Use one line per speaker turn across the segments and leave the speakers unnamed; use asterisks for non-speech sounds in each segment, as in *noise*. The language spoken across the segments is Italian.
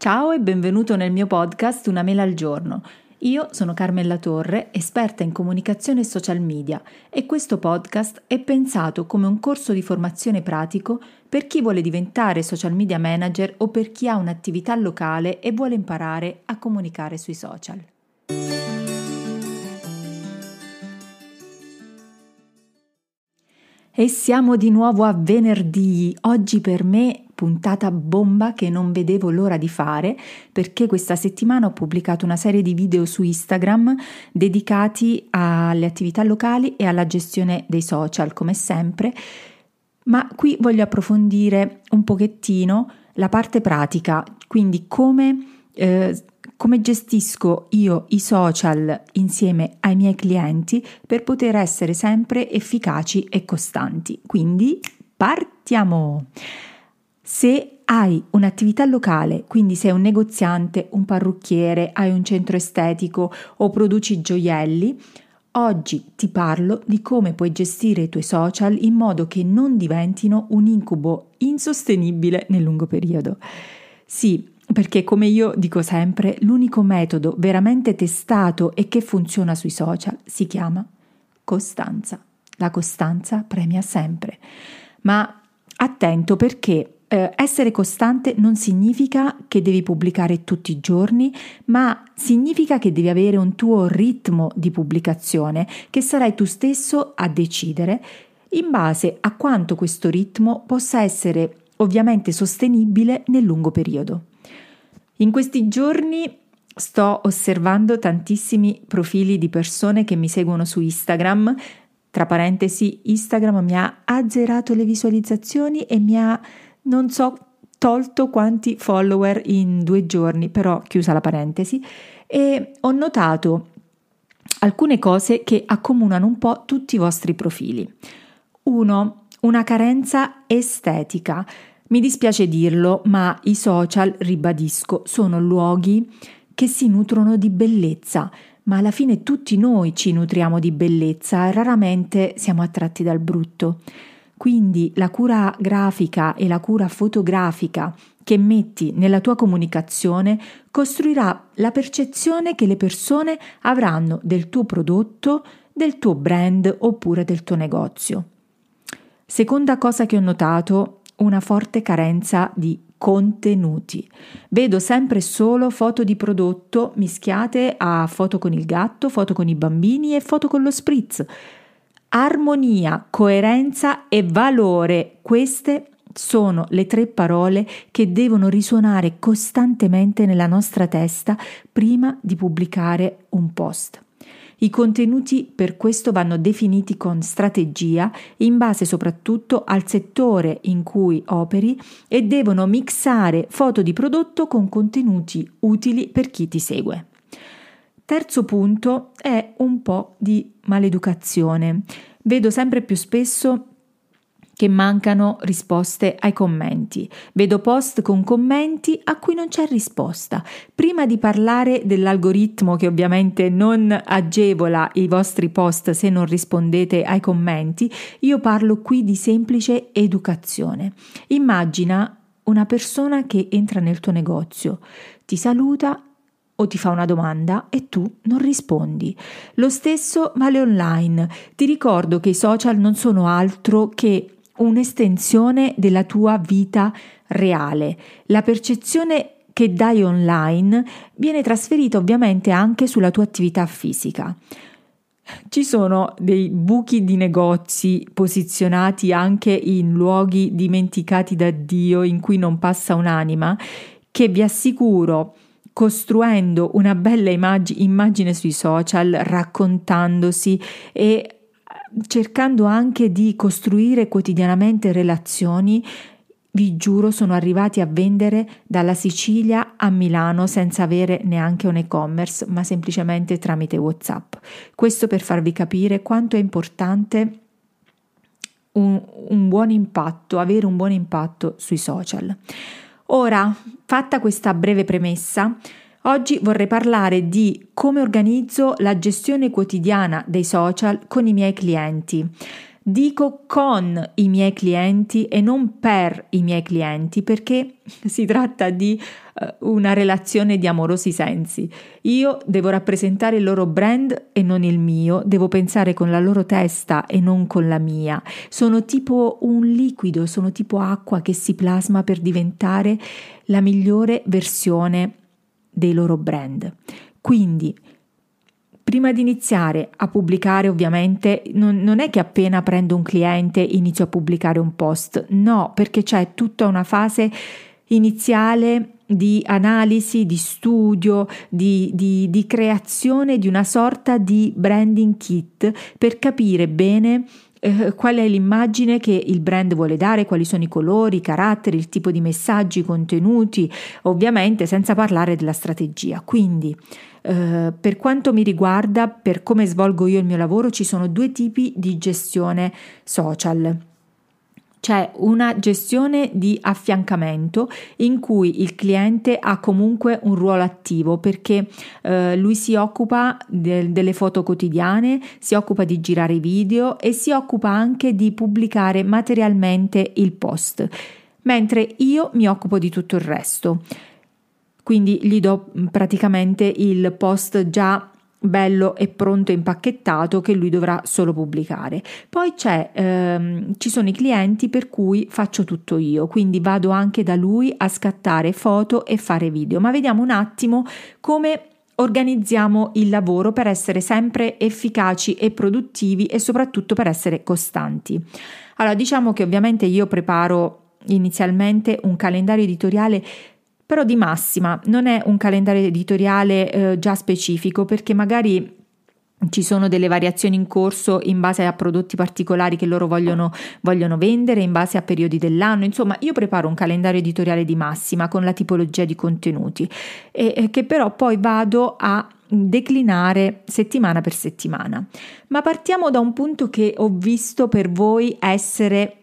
Ciao e benvenuto nel mio podcast Una mela al giorno. Io sono Carmella Torre, esperta in comunicazione e social media e questo podcast è pensato come un corso di formazione pratico per chi vuole diventare social media manager o per chi ha un'attività locale e vuole imparare a comunicare sui social. E siamo di nuovo a venerdì. Oggi per me puntata bomba che non vedevo l'ora di fare perché questa settimana ho pubblicato una serie di video su Instagram dedicati alle attività locali e alla gestione dei social come sempre, ma qui voglio approfondire un pochettino la parte pratica, quindi come, eh, come gestisco io i social insieme ai miei clienti per poter essere sempre efficaci e costanti. Quindi partiamo! Se hai un'attività locale, quindi sei un negoziante, un parrucchiere, hai un centro estetico o produci gioielli, oggi ti parlo di come puoi gestire i tuoi social in modo che non diventino un incubo insostenibile nel lungo periodo. Sì, perché come io dico sempre, l'unico metodo veramente testato e che funziona sui social si chiama costanza. La costanza premia sempre. Ma attento perché eh, essere costante non significa che devi pubblicare tutti i giorni, ma significa che devi avere un tuo ritmo di pubblicazione che sarai tu stesso a decidere in base a quanto questo ritmo possa essere ovviamente sostenibile nel lungo periodo. In questi giorni sto osservando tantissimi profili di persone che mi seguono su Instagram. Tra parentesi, Instagram mi ha azzerato le visualizzazioni e mi ha non so tolto quanti follower in due giorni, però chiusa la parentesi, e ho notato alcune cose che accomunano un po' tutti i vostri profili. Uno, una carenza estetica. Mi dispiace dirlo, ma i social, ribadisco, sono luoghi che si nutrono di bellezza, ma alla fine tutti noi ci nutriamo di bellezza e raramente siamo attratti dal brutto. Quindi la cura grafica e la cura fotografica che metti nella tua comunicazione costruirà la percezione che le persone avranno del tuo prodotto, del tuo brand oppure del tuo negozio. Seconda cosa che ho notato, una forte carenza di contenuti. Vedo sempre solo foto di prodotto mischiate a foto con il gatto, foto con i bambini e foto con lo spritz Armonia, coerenza e valore. Queste sono le tre parole che devono risuonare costantemente nella nostra testa prima di pubblicare un post. I contenuti per questo vanno definiti con strategia in base soprattutto al settore in cui operi e devono mixare foto di prodotto con contenuti utili per chi ti segue. Terzo punto è un po' di maleducazione. Vedo sempre più spesso che mancano risposte ai commenti. Vedo post con commenti a cui non c'è risposta. Prima di parlare dell'algoritmo che ovviamente non agevola i vostri post se non rispondete ai commenti, io parlo qui di semplice educazione. Immagina una persona che entra nel tuo negozio, ti saluta o ti fa una domanda e tu non rispondi. Lo stesso vale online. Ti ricordo che i social non sono altro che un'estensione della tua vita reale. La percezione che dai online viene trasferita ovviamente anche sulla tua attività fisica. Ci sono dei buchi di negozi posizionati anche in luoghi dimenticati da Dio in cui non passa un'anima che vi assicuro costruendo una bella immag- immagine sui social, raccontandosi e eh, cercando anche di costruire quotidianamente relazioni, vi giuro sono arrivati a vendere dalla Sicilia a Milano senza avere neanche un e-commerce, ma semplicemente tramite WhatsApp. Questo per farvi capire quanto è importante un, un buon impatto, avere un buon impatto sui social. Ora, fatta questa breve premessa, oggi vorrei parlare di come organizzo la gestione quotidiana dei social con i miei clienti. Dico con i miei clienti e non per i miei clienti perché *laughs* si tratta di uh, una relazione di amorosi sensi. Io devo rappresentare il loro brand e non il mio, devo pensare con la loro testa e non con la mia. Sono tipo un liquido, sono tipo acqua che si plasma per diventare la migliore versione dei loro brand. Quindi Prima di iniziare a pubblicare, ovviamente, non, non, è che appena prendo un cliente inizio a pubblicare un post, no, perché c'è tutta una fase iniziale di analisi, di studio, di, di, di creazione di una sorta di branding kit per capire bene eh, qual è l'immagine che il brand vuole dare, quali sono i colori, i caratteri, il tipo di messaggi, i contenuti, ovviamente senza parlare della strategia. Quindi eh, per quanto mi riguarda, per come svolgo io il mio lavoro, ci sono due tipi di gestione social. C'è una gestione di affiancamento in cui il cliente ha comunque un ruolo attivo perché eh, lui si occupa de- delle foto quotidiane, si occupa di girare i video e si occupa anche di pubblicare materialmente il post, mentre io mi occupo di tutto il resto quindi gli do mm, praticamente il post già bello e pronto impacchettato che lui dovrà solo pubblicare. Poi ehm, ci sono i clienti per cui faccio tutto io, quindi vado anche da lui a scattare foto e fare video. Ma vediamo un attimo come organizziamo il lavoro per essere sempre efficaci e produttivi e soprattutto per essere costanti. Allora, diciamo che ovviamente io preparo inizialmente un calendario editoriale però di massima non è un calendario editoriale eh, già specifico perché magari ci sono delle variazioni in corso in base a prodotti particolari che loro vogliono, vogliono, vendere, in base a periodi dell'anno. Insomma, io preparo un calendario editoriale di massima con la tipologia di contenuti e, e che però poi vado a declinare settimana per settimana. Ma partiamo da un punto che ho visto per voi essere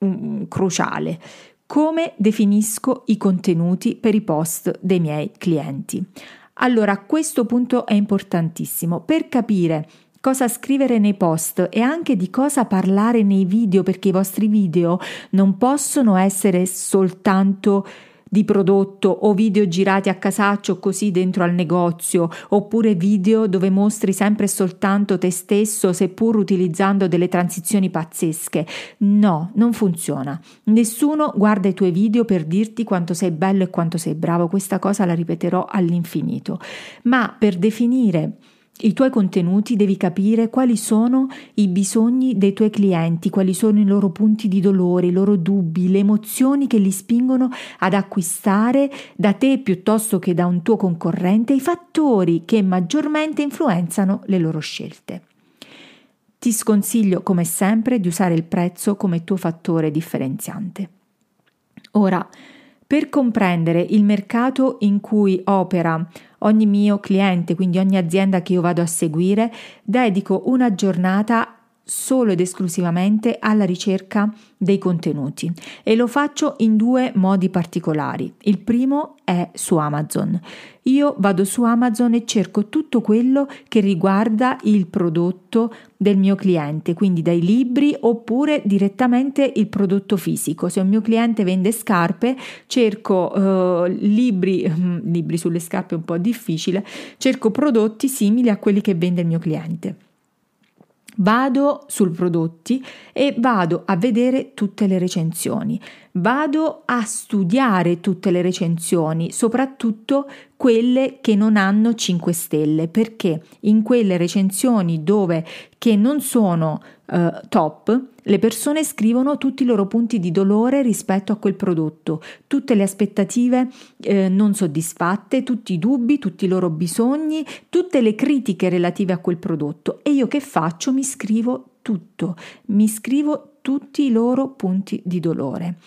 um, cruciale, come definisco i contenuti per i post dei miei clienti? Allora, questo punto è importantissimo per capire cosa scrivere nei post e anche di cosa parlare nei video perché i vostri video non possono essere soltanto di prodotto o video girati a casaccio così dentro al negozio, oppure video dove mostri sempre e soltanto te stesso seppur utilizzando delle transizioni pazzesche. No, non funziona. Nessuno guarda i tuoi video per dirti quanto sei bello e quanto sei bravo, questa cosa la ripeterò all'infinito. Ma per definire i tuoi contenuti devi capire quali sono i bisogni dei tuoi clienti, quali sono i loro punti di dolore, i loro dubbi, le emozioni che li spingono ad acquistare da te piuttosto che da un tuo concorrente, i fattori che maggiormente influenzano le loro scelte. Ti sconsiglio come sempre di usare il prezzo come tuo fattore differenziante. Ora, per comprendere il mercato in cui opera ogni mio cliente, quindi ogni azienda che io vado a seguire, dedico una giornata solo ed esclusivamente alla ricerca dei contenuti e lo faccio in due modi particolari. Il primo è su Amazon. Io vado su Amazon e cerco tutto quello che riguarda il prodotto del mio cliente, quindi dai libri oppure direttamente il prodotto fisico. Se un mio cliente vende scarpe, cerco uh, libri, libri sulle scarpe è un po' difficile, cerco prodotti simili a quelli che vende il mio cliente. Vado sul prodotti e vado a vedere tutte le recensioni, vado a studiare tutte le recensioni, soprattutto quelle che non hanno 5 stelle, perché in quelle recensioni dove che non sono uh, top, le persone scrivono tutti i loro punti di dolore rispetto a quel prodotto, tutte le aspettative eh, non soddisfatte, tutti i dubbi, tutti i loro bisogni, tutte le critiche relative a quel prodotto. E io che faccio? Mi scrivo tutto, mi scrivo tutti i loro punti di dolore.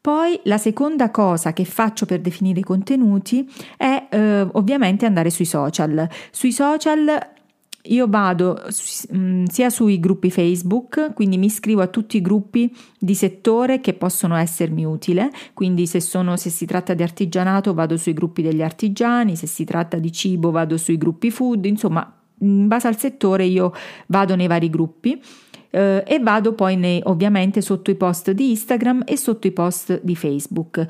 Poi la seconda cosa che faccio per definire i contenuti è eh, ovviamente andare sui social. Sui social io vado mm, sia sui gruppi Facebook, quindi mi iscrivo a tutti i gruppi di settore che possono essermi utile, quindi se, sono, se si tratta di artigianato vado sui gruppi degli artigiani, se si tratta di cibo vado sui gruppi food, insomma in base al settore io vado nei vari gruppi eh, e vado poi nei, ovviamente sotto i post di Instagram e sotto i post di Facebook.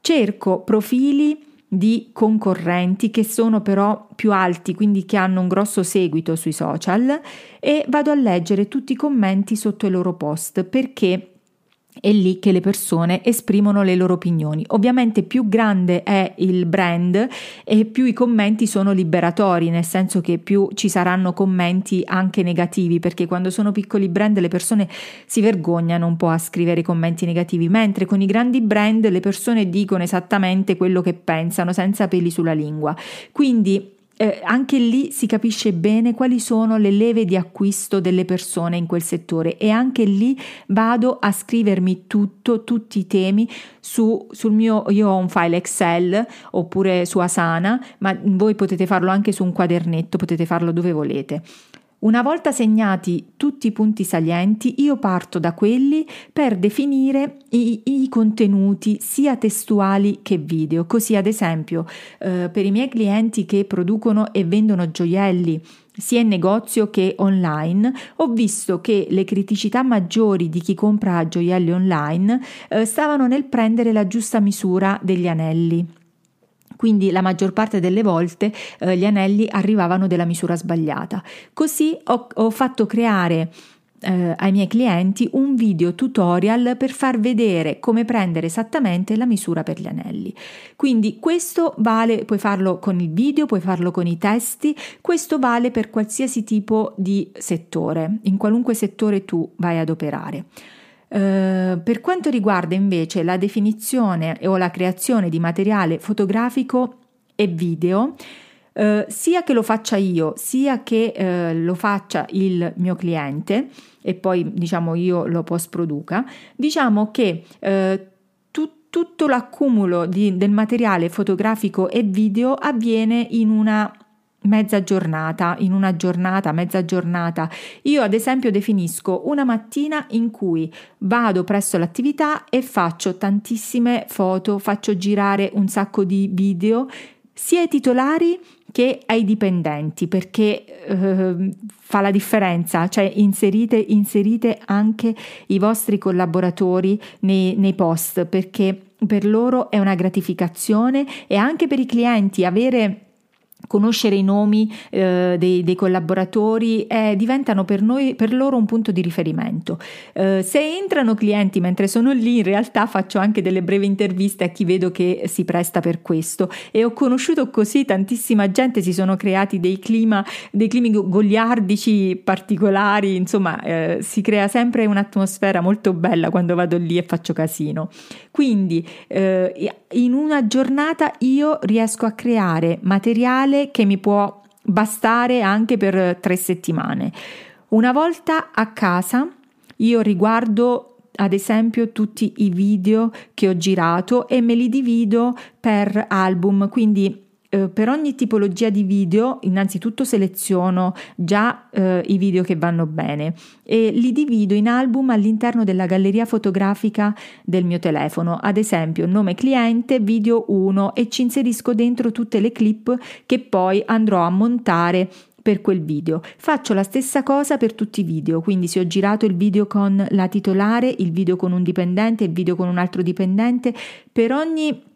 Cerco profili di concorrenti che sono però più alti, quindi che hanno un grosso seguito sui social e vado a leggere tutti i commenti sotto i loro post perché è lì che le persone esprimono le loro opinioni. Ovviamente più grande è il brand e più i commenti sono liberatori, nel senso che più ci saranno commenti anche negativi, perché quando sono piccoli brand le persone si vergognano un po' a scrivere commenti negativi, mentre con i grandi brand le persone dicono esattamente quello che pensano senza peli sulla lingua. Quindi eh, anche lì si capisce bene quali sono le leve di acquisto delle persone in quel settore e anche lì vado a scrivermi tutto, tutti i temi su, sul mio, io ho un file Excel oppure su Asana, ma voi potete farlo anche su un quadernetto, potete farlo dove volete. Una volta segnati tutti i punti salienti, io parto da quelli per definire i, i contenuti sia testuali che video. Così, ad esempio, eh, per i miei clienti che producono e vendono gioielli, sia in negozio che online, ho visto che le criticità maggiori di chi compra gioielli online eh, stavano nel prendere la giusta misura degli anelli quindi la maggior parte delle volte eh, gli anelli arrivavano della misura sbagliata. Così ho, ho fatto creare eh, ai miei clienti un video tutorial per far vedere come prendere esattamente la misura per gli anelli. Quindi questo vale, puoi farlo con il video, puoi farlo con i testi, questo vale per qualsiasi tipo di settore, in qualunque settore tu vai ad operare. Eh, per quanto riguarda invece la definizione o la creazione di materiale fotografico e video, uh, sia che lo faccia io, sia che uh, lo faccia il mio cliente e poi diciamo io lo post produca, diciamo che tu, tutto l'accumulo di, del materiale fotografico e video avviene in una mezza giornata, in una giornata, mezza giornata. Io ad esempio definisco una mattina in cui vado presso l'attività e faccio tantissime foto, faccio girare un sacco di video sia ai titolari che ai dipendenti perché eh, fa la differenza, cioè inserite, inserite anche i vostri collaboratori nei, nei post perché per loro è una gratificazione e anche per i clienti avere conoscere i nomi eh, dei, dei, collaboratori eh, diventano per noi per loro un punto di riferimento. Eh, se entrano clienti mentre sono lì in realtà faccio anche delle brevi interviste a chi vedo che si presta per questo. E ho conosciuto così tantissima gente si sono creati dei clima dei climi goliardici particolari insomma eh, si crea sempre un'atmosfera molto bella quando vado lì e faccio casino. Quindi eh, in una giornata io riesco a creare materiale che mi può bastare anche per tre settimane. Una volta a casa io riguardo ad esempio tutti i video che ho girato e me li divido per album, quindi eh, per ogni tipologia di video innanzitutto seleziono già eh, i video che vanno bene e li divido in album all'interno della galleria fotografica del mio telefono, ad esempio nome cliente, video 1 e ci inserisco dentro tutte le clip che poi andrò a montare per quel video. Faccio la stessa cosa per tutti i video, quindi se ho girato il video con la titolare, il video con un dipendente, il video con un altro dipendente, per ogni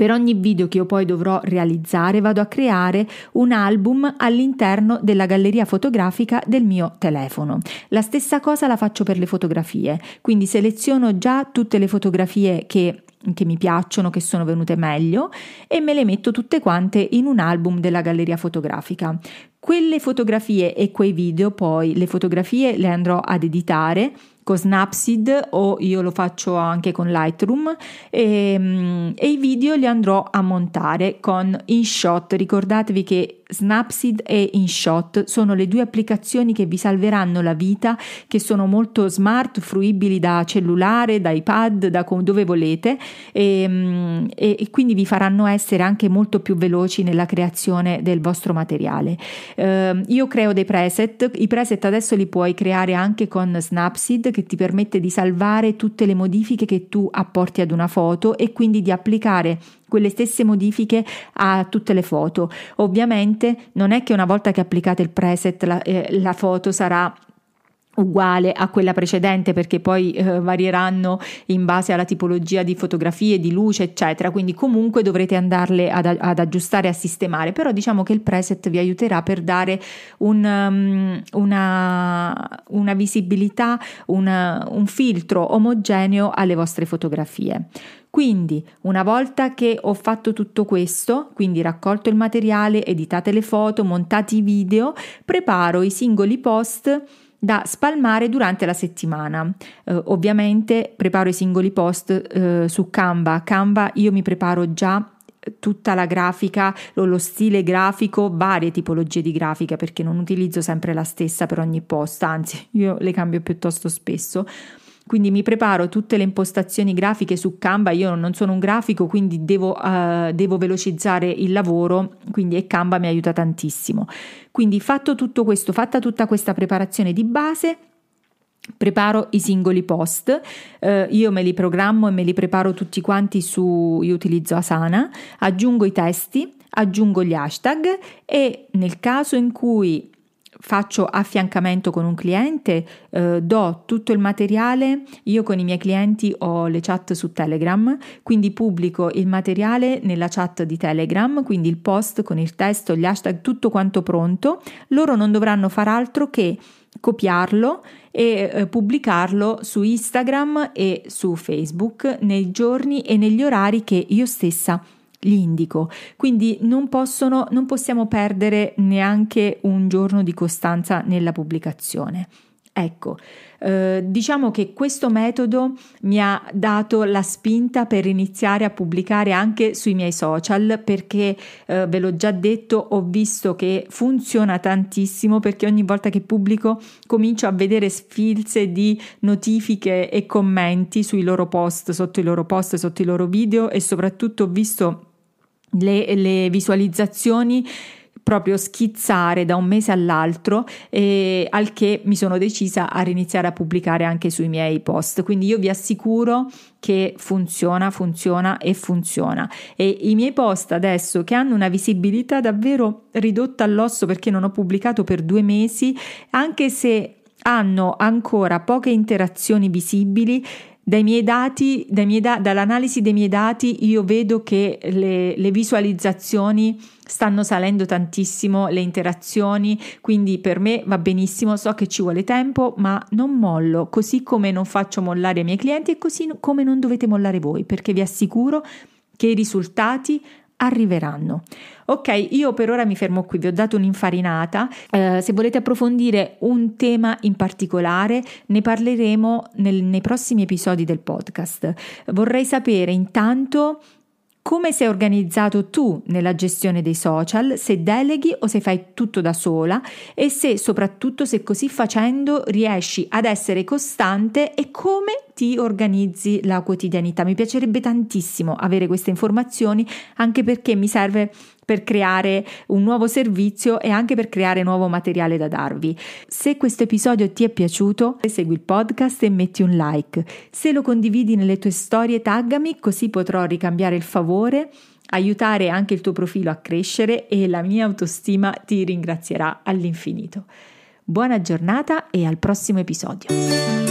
per ogni video che io poi dovrò realizzare vado a creare un album all'interno della galleria fotografica del mio telefono. La stessa cosa la faccio per le fotografie, quindi seleziono già tutte le fotografie che che mi piacciono, che sono venute meglio e me le metto tutte quante in un album della galleria fotografica. Quelle fotografie e quei video poi, le fotografie le andrò ad editare con Snapseed o io lo faccio anche con Lightroom e, ehm, e i video li andrò a montare con InShot. Ricordatevi che Snapseed e InShot sono le due applicazioni che vi salveranno la vita, che sono molto smart, fruibili da cellulare, da iPad, da dove volete ehm, e, e, quindi vi faranno essere anche molto più veloci nella creazione del vostro materiale. Eh, io creo dei preset, i preset adesso li puoi creare anche con Snapseed che ti permette di salvare tutte le modifiche che tu apporti ad una foto e quindi di applicare quelle stesse modifiche a tutte le foto. Ovviamente non è che una volta che applicate il preset la, eh, la foto sarà uguale a quella precedente perché poi eh, varieranno in base alla tipologia di fotografie, di luce, eccetera. Quindi comunque dovrete andarle ad, ad aggiustare a sistemare. Però diciamo che il preset vi aiuterà per dare un, um, una, una, visibilità, una, un filtro omogeneo alle vostre fotografie. Quindi, una volta che ho fatto tutto questo, quindi raccolto il materiale, editate le foto, montati i video, preparo i singoli post da spalmare durante la settimana. Eh, ovviamente preparo i singoli post eh, su Canva. Canva io mi preparo già tutta la grafica, lo, stile grafico, varie tipologie di grafica perché non utilizzo sempre la stessa per ogni post, anzi io le cambio piuttosto spesso. Quindi mi preparo tutte le impostazioni grafiche su Canva, io non sono un grafico, quindi devo, uh, devo velocizzare il lavoro, quindi e Canva mi aiuta tantissimo. Quindi fatto tutto questo, fatta tutta questa preparazione di base, preparo i singoli post, eh, io me li programmo e me li preparo tutti quanti su, io utilizzo Asana, aggiungo i testi, aggiungo gli hashtag e nel caso in cui faccio affiancamento con un cliente, eh, do tutto il materiale, io con i miei clienti ho le chat su Telegram, quindi pubblico il materiale nella chat di Telegram, quindi il post con il testo, gli hashtag, tutto quanto pronto, loro non dovranno far altro che copiarlo e eh, pubblicarlo su Instagram e su Facebook nei giorni e negli orari che io stessa li indico. Quindi non, possono, non possiamo perdere neanche un giorno di costanza nella pubblicazione. Ecco, eh, diciamo che questo metodo mi ha dato la spinta per iniziare a pubblicare anche sui miei social perché eh, ve l'ho già detto, ho visto che funziona tantissimo perché ogni volta che pubblico comincio a vedere sfilze di notifiche e commenti sui loro post, sotto i loro post, sotto i loro video e soprattutto ho visto le, le visualizzazioni proprio schizzare da un mese all'altro e al che mi sono decisa a iniziare a pubblicare anche sui miei post. Quindi io vi assicuro che funziona funziona e funziona. E i miei post adesso che hanno una visibilità davvero ridotta all'osso perché non ho pubblicato per due mesi anche se hanno ancora poche interazioni visibili dai miei dati, dai miei da- dall'analisi dei miei dati, io vedo che le, le visualizzazioni stanno salendo tantissimo, le interazioni, quindi per me va benissimo, so che ci vuole tempo, ma non mollo, così come non faccio mollare i miei clienti e così come non dovete mollare voi, perché vi assicuro che i risultati arriveranno. Ok, io per ora mi fermo qui, vi ho dato un'infarinata. Eh, se volete approfondire un tema in particolare, ne parleremo nel, nei prossimi episodi del podcast. Vorrei sapere intanto come sei organizzato tu nella gestione dei social, se deleghi o se fai tutto da sola e se soprattutto se così facendo riesci ad essere costante e come ti organizzi la quotidianità. Mi piacerebbe tantissimo avere queste informazioni anche perché mi serve per creare un nuovo servizio e anche per creare nuovo materiale da darvi. Se questo episodio ti è piaciuto, segui il podcast e metti un like. Se lo condividi nelle tue storie, taggami così potrò ricambiare il favore aiutare anche il tuo profilo a crescere e la mia autostima ti ringrazierà all'infinito. Buona giornata e al prossimo episodio.